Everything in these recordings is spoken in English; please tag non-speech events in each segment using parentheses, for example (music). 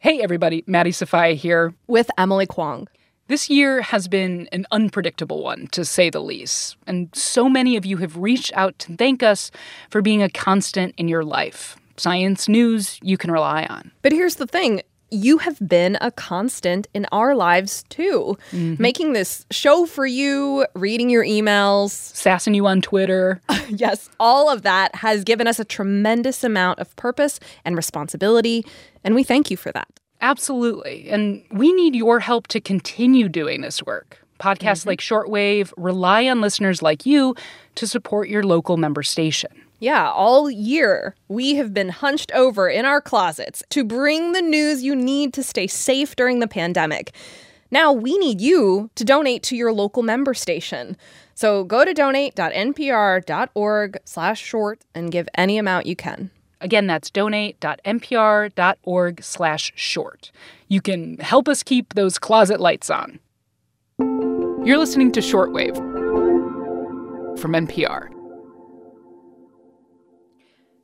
Hey, everybody, Maddie Sofia here. With Emily Kwong. This year has been an unpredictable one, to say the least. And so many of you have reached out to thank us for being a constant in your life. Science news you can rely on. But here's the thing you have been a constant in our lives too. Mm-hmm. Making this show for you, reading your emails, sassing you on Twitter. (laughs) yes, all of that has given us a tremendous amount of purpose and responsibility, and we thank you for that. Absolutely. And we need your help to continue doing this work. Podcasts mm-hmm. like Shortwave rely on listeners like you to support your local member station. Yeah, all year we have been hunched over in our closets to bring the news you need to stay safe during the pandemic. Now we need you to donate to your local member station. So go to donate.npr.org/short and give any amount you can. Again, that's donate.npr.org/short. You can help us keep those closet lights on. You're listening to Shortwave from NPR.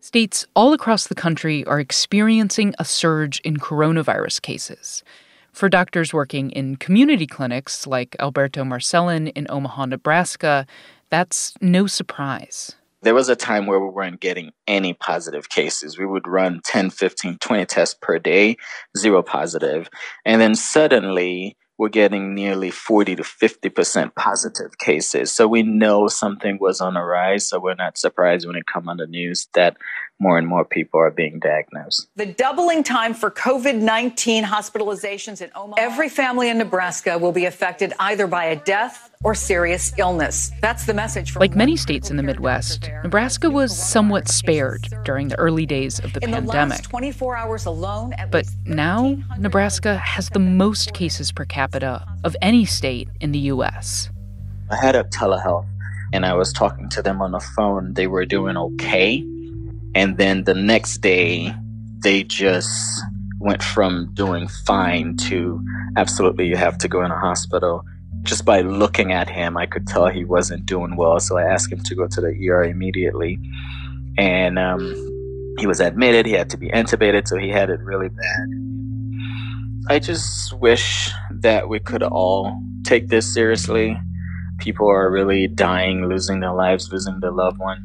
States all across the country are experiencing a surge in coronavirus cases. For doctors working in community clinics like Alberto Marcelin in Omaha, Nebraska, that's no surprise. There was a time where we weren't getting any positive cases. We would run 10, 15, 20 tests per day, zero positive. And then suddenly, we're getting nearly 40 to 50% positive cases. So we know something was on the rise. So we're not surprised when it come on the news that more and more people are being diagnosed. The doubling time for COVID 19 hospitalizations in Omaha. Every family in Nebraska will be affected either by a death or serious illness. That's the message from Like many states in the Midwest, Nebraska was somewhat spared during the early days of the in pandemic. The 24 hours alone, but now Nebraska has the most cases per capita of any state in the US. I had a telehealth and I was talking to them on the phone. They were doing okay. And then the next day, they just went from doing fine to absolutely you have to go in a hospital just by looking at him, I could tell he wasn't doing well. So I asked him to go to the ER immediately. And um, he was admitted. He had to be intubated, so he had it really bad. I just wish that we could all take this seriously. People are really dying, losing their lives, losing their loved one.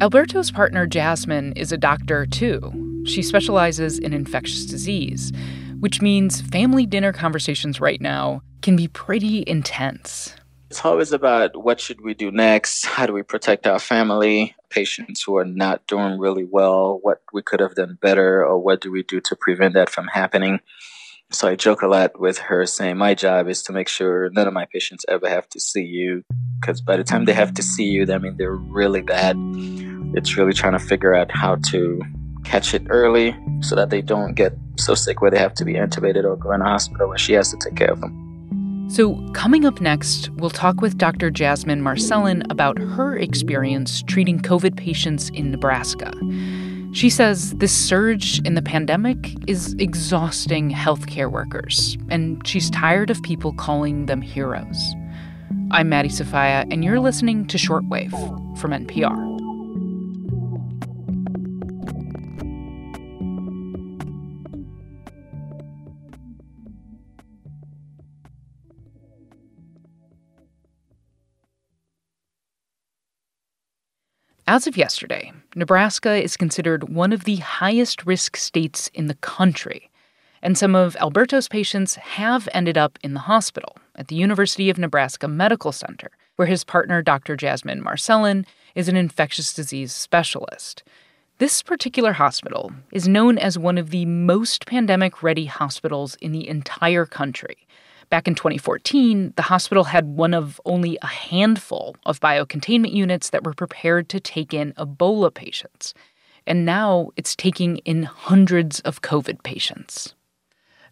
Alberto's partner, Jasmine, is a doctor too. She specializes in infectious disease, which means family dinner conversations right now can be pretty intense. It's always about what should we do next? How do we protect our family? Patients who are not doing really well, what we could have done better, or what do we do to prevent that from happening? So I joke a lot with her saying, My job is to make sure none of my patients ever have to see you. Because by the time they have to see you, I mean, they're really bad. It's really trying to figure out how to catch it early so that they don't get so sick where they have to be intubated or go in a hospital where she has to take care of them. So, coming up next, we'll talk with Dr. Jasmine Marcelin about her experience treating COVID patients in Nebraska. She says this surge in the pandemic is exhausting healthcare workers, and she's tired of people calling them heroes. I'm Maddie Sofia, and you're listening to Shortwave from NPR. As of yesterday, Nebraska is considered one of the highest risk states in the country. And some of Alberto's patients have ended up in the hospital at the University of Nebraska Medical Center, where his partner, Dr. Jasmine Marcelin, is an infectious disease specialist. This particular hospital is known as one of the most pandemic ready hospitals in the entire country. Back in 2014, the hospital had one of only a handful of biocontainment units that were prepared to take in Ebola patients. And now it's taking in hundreds of COVID patients.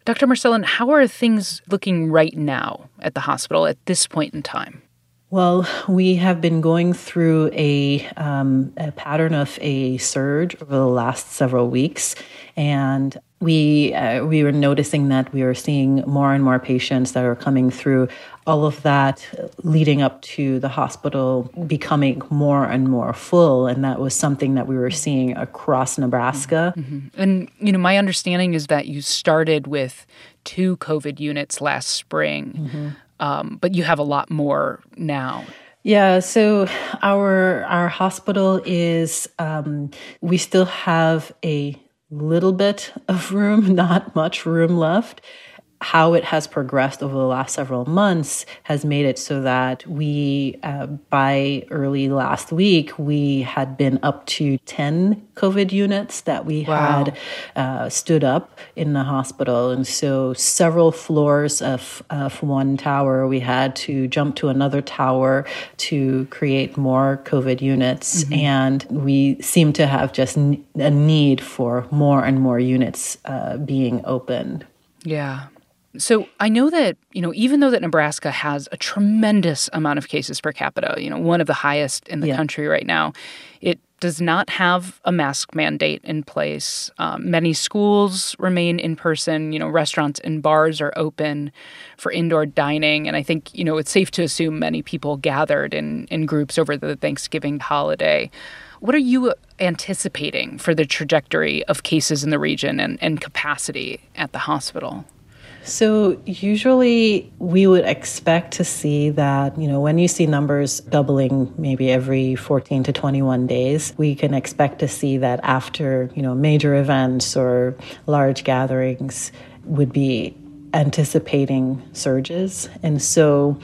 Dr. Marcelin, how are things looking right now at the hospital at this point in time? Well, we have been going through a, um, a, pattern of a surge over the last several weeks, and we uh, we were noticing that we were seeing more and more patients that are coming through. All of that leading up to the hospital becoming more and more full, and that was something that we were seeing across Nebraska. Mm-hmm. And you know, my understanding is that you started with two COVID units last spring. Mm-hmm um, but you have a lot more now. Yeah, so our our hospital is um, we still have a little bit of room, (laughs) not much room left how it has progressed over the last several months has made it so that we, uh, by early last week, we had been up to 10 COVID units that we wow. had uh, stood up in the hospital. And so, several floors of, of one tower, we had to jump to another tower to create more COVID units. Mm-hmm. And we seem to have just a need for more and more units uh, being opened. Yeah. So I know that, you know, even though that Nebraska has a tremendous amount of cases per capita, you know, one of the highest in the yeah. country right now, it does not have a mask mandate in place. Um, many schools remain in person. You know, restaurants and bars are open for indoor dining, and I think you know it's safe to assume many people gathered in in groups over the Thanksgiving holiday. What are you anticipating for the trajectory of cases in the region and, and capacity at the hospital? So, usually we would expect to see that, you know, when you see numbers doubling maybe every 14 to 21 days, we can expect to see that after, you know, major events or large gatherings would be anticipating surges. And so,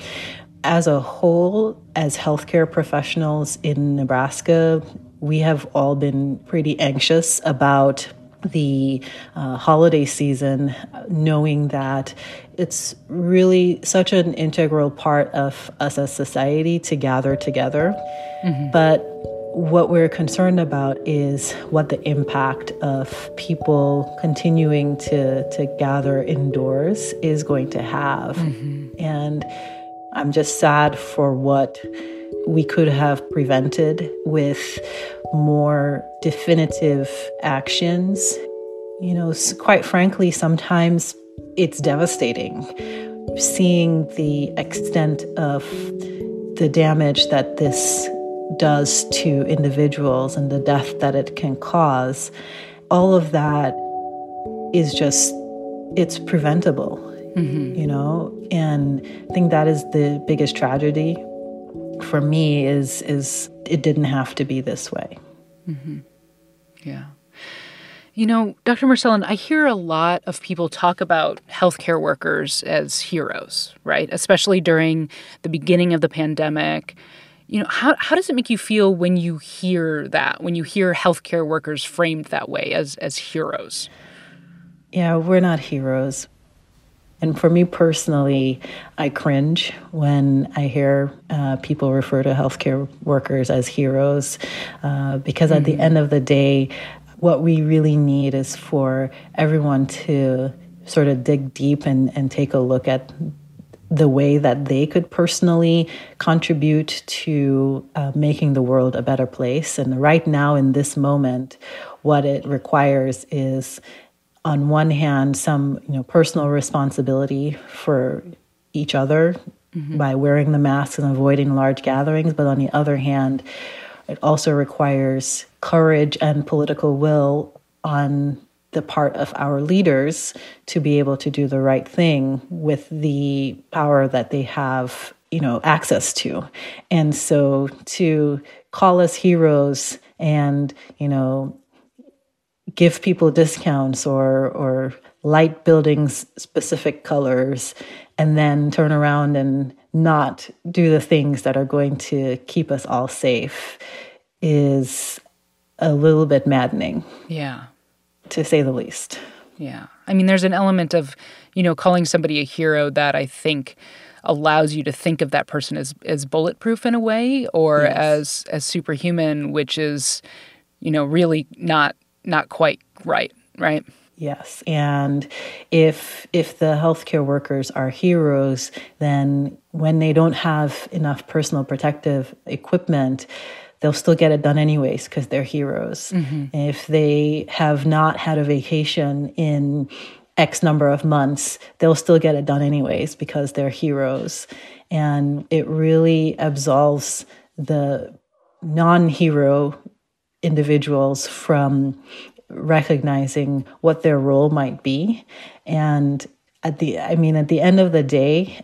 as a whole, as healthcare professionals in Nebraska, we have all been pretty anxious about the uh, holiday season, knowing that it's really such an integral part of us as society to gather together. Mm-hmm. But what we're concerned about is what the impact of people continuing to, to gather indoors is going to have. Mm-hmm. And I'm just sad for what we could have prevented with more definitive actions. You know, quite frankly, sometimes it's devastating seeing the extent of the damage that this does to individuals and the death that it can cause. All of that is just, it's preventable, mm-hmm. you know? And I think that is the biggest tragedy for me is is it didn't have to be this way. Mm-hmm. Yeah. You know, Dr. Marcelin, I hear a lot of people talk about healthcare workers as heroes, right? Especially during the beginning of the pandemic. You know, how, how does it make you feel when you hear that, when you hear healthcare workers framed that way as, as heroes? Yeah, we're not heroes. And for me personally, I cringe when I hear uh, people refer to healthcare workers as heroes uh, because mm-hmm. at the mm-hmm. end of the day, what we really need is for everyone to sort of dig deep and, and take a look at the way that they could personally contribute to uh, making the world a better place. And right now, in this moment, what it requires is on one hand some you know personal responsibility for each other mm-hmm. by wearing the masks and avoiding large gatherings but on the other hand it also requires courage and political will on the part of our leaders to be able to do the right thing with the power that they have you know access to and so to call us heroes and you know give people discounts or or light buildings specific colors and then turn around and not do the things that are going to keep us all safe is a little bit maddening. Yeah. To say the least. Yeah. I mean there's an element of, you know, calling somebody a hero that I think allows you to think of that person as as bulletproof in a way or yes. as as superhuman which is you know really not not quite right, right? Yes. And if if the healthcare workers are heroes, then when they don't have enough personal protective equipment, they'll still get it done anyways because they're heroes. Mm-hmm. If they have not had a vacation in X number of months, they'll still get it done anyways because they're heroes. And it really absolves the non hero individuals from recognizing what their role might be. And at the, I mean, at the end of the day,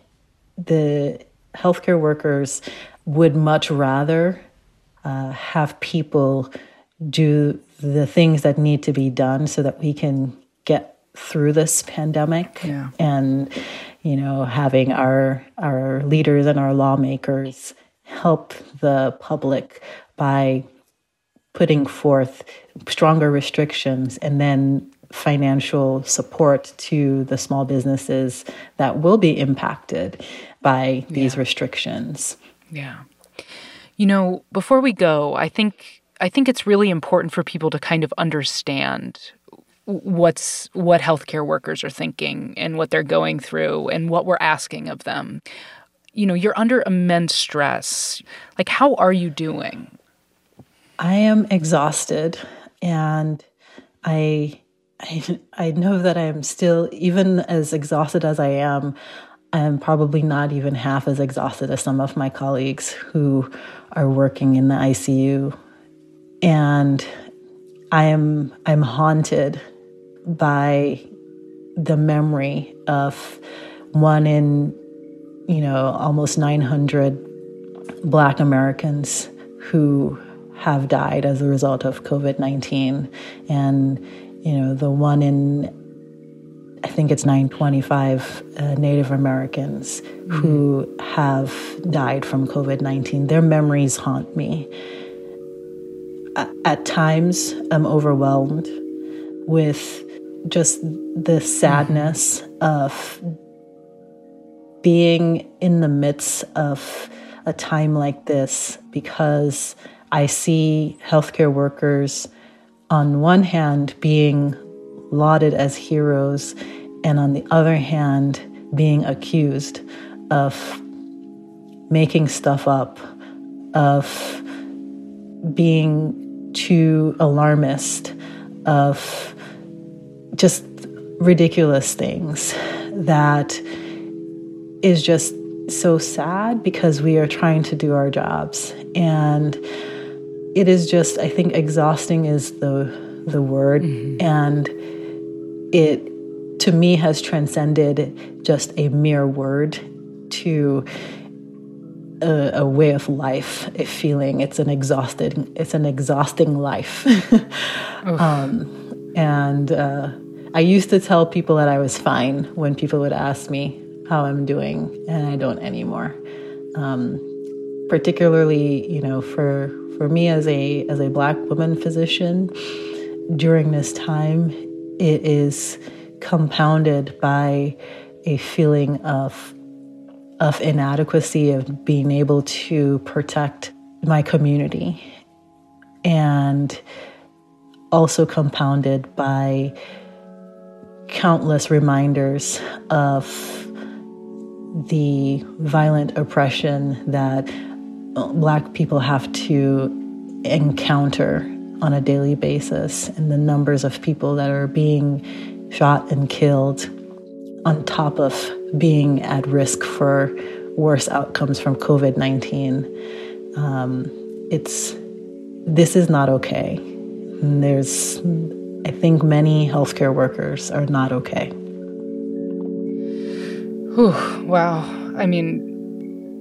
the healthcare workers would much rather uh, have people do the things that need to be done so that we can get through this pandemic yeah. and you know having our our leaders and our lawmakers help the public by putting forth stronger restrictions and then financial support to the small businesses that will be impacted by these yeah. restrictions. Yeah. You know, before we go, I think I think it's really important for people to kind of understand what's what healthcare workers are thinking and what they're going through and what we're asking of them. You know, you're under immense stress. Like how are you doing? I am exhausted and I I, I know that I am still even as exhausted as I am, I'm probably not even half as exhausted as some of my colleagues who are working in the ICU. And I am I'm haunted by the memory of one in you know almost 900 black Americans who have died as a result of COVID-19 and you know the one in I think it's 925 uh, Native Americans mm-hmm. who have died from COVID 19. Their memories haunt me. At times, I'm overwhelmed with just the sadness mm-hmm. of being in the midst of a time like this because I see healthcare workers, on one hand, being lauded as heroes, and on the other hand, being accused of making stuff up, of being too alarmist, of just ridiculous things that is just so sad because we are trying to do our jobs. And it is just i think exhausting is the the word mm-hmm. and it to me has transcended just a mere word to a, a, way of life, a feeling. It's an exhausted, it's an exhausting life. (laughs) um, and uh, I used to tell people that I was fine when people would ask me how I'm doing, and I don't anymore. Um, particularly, you know, for for me as a as a black woman physician during this time it is compounded by a feeling of of inadequacy of being able to protect my community. And also compounded by countless reminders of the violent oppression that black people have to encounter on a daily basis and the numbers of people that are being shot and killed on top of being at risk for worse outcomes from COVID 19. Um, it's this is not okay. And there's, I think, many healthcare workers are not okay. Whew, wow. I mean,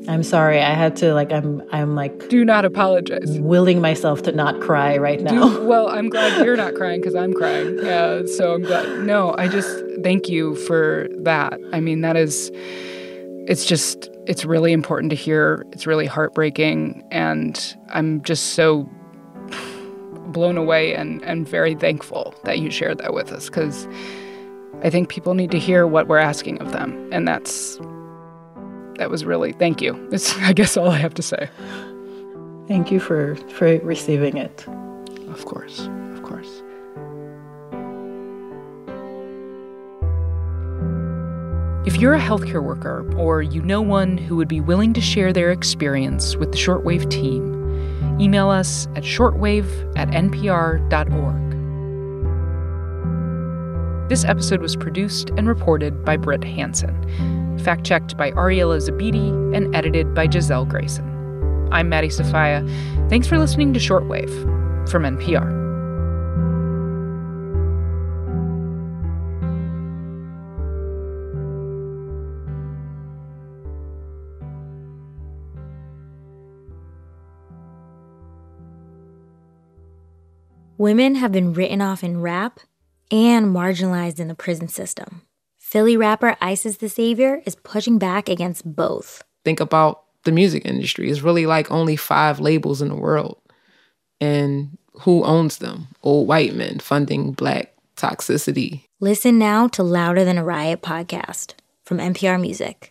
I'm sorry. I had to like I'm I'm like Do not apologize. Willing myself to not cry right now. Do, well, I'm (laughs) glad you're not crying cuz I'm crying. Yeah, so I'm glad. No, I just thank you for that. I mean, that is it's just it's really important to hear. It's really heartbreaking and I'm just so blown away and and very thankful that you shared that with us cuz I think people need to hear what we're asking of them and that's that was really thank you. It's (laughs) I guess all I have to say. Thank you for for receiving it. Of course. Of course. If you're a healthcare worker or you know one who would be willing to share their experience with the Shortwave team, email us at shortwave at npr.org. This episode was produced and reported by Brit Hanson, fact checked by Ariella Zabidi, and edited by Gisele Grayson. I'm Maddie Sofia. Thanks for listening to Shortwave from NPR. Women have been written off in rap and marginalized in the prison system. Philly rapper Isis Tha Saviour is pushing back against both. Think about the music industry. It's really like only five labels in the world. And who owns them? Old white men funding black toxicity. Listen now to Louder Than a Riot podcast from NPR Music.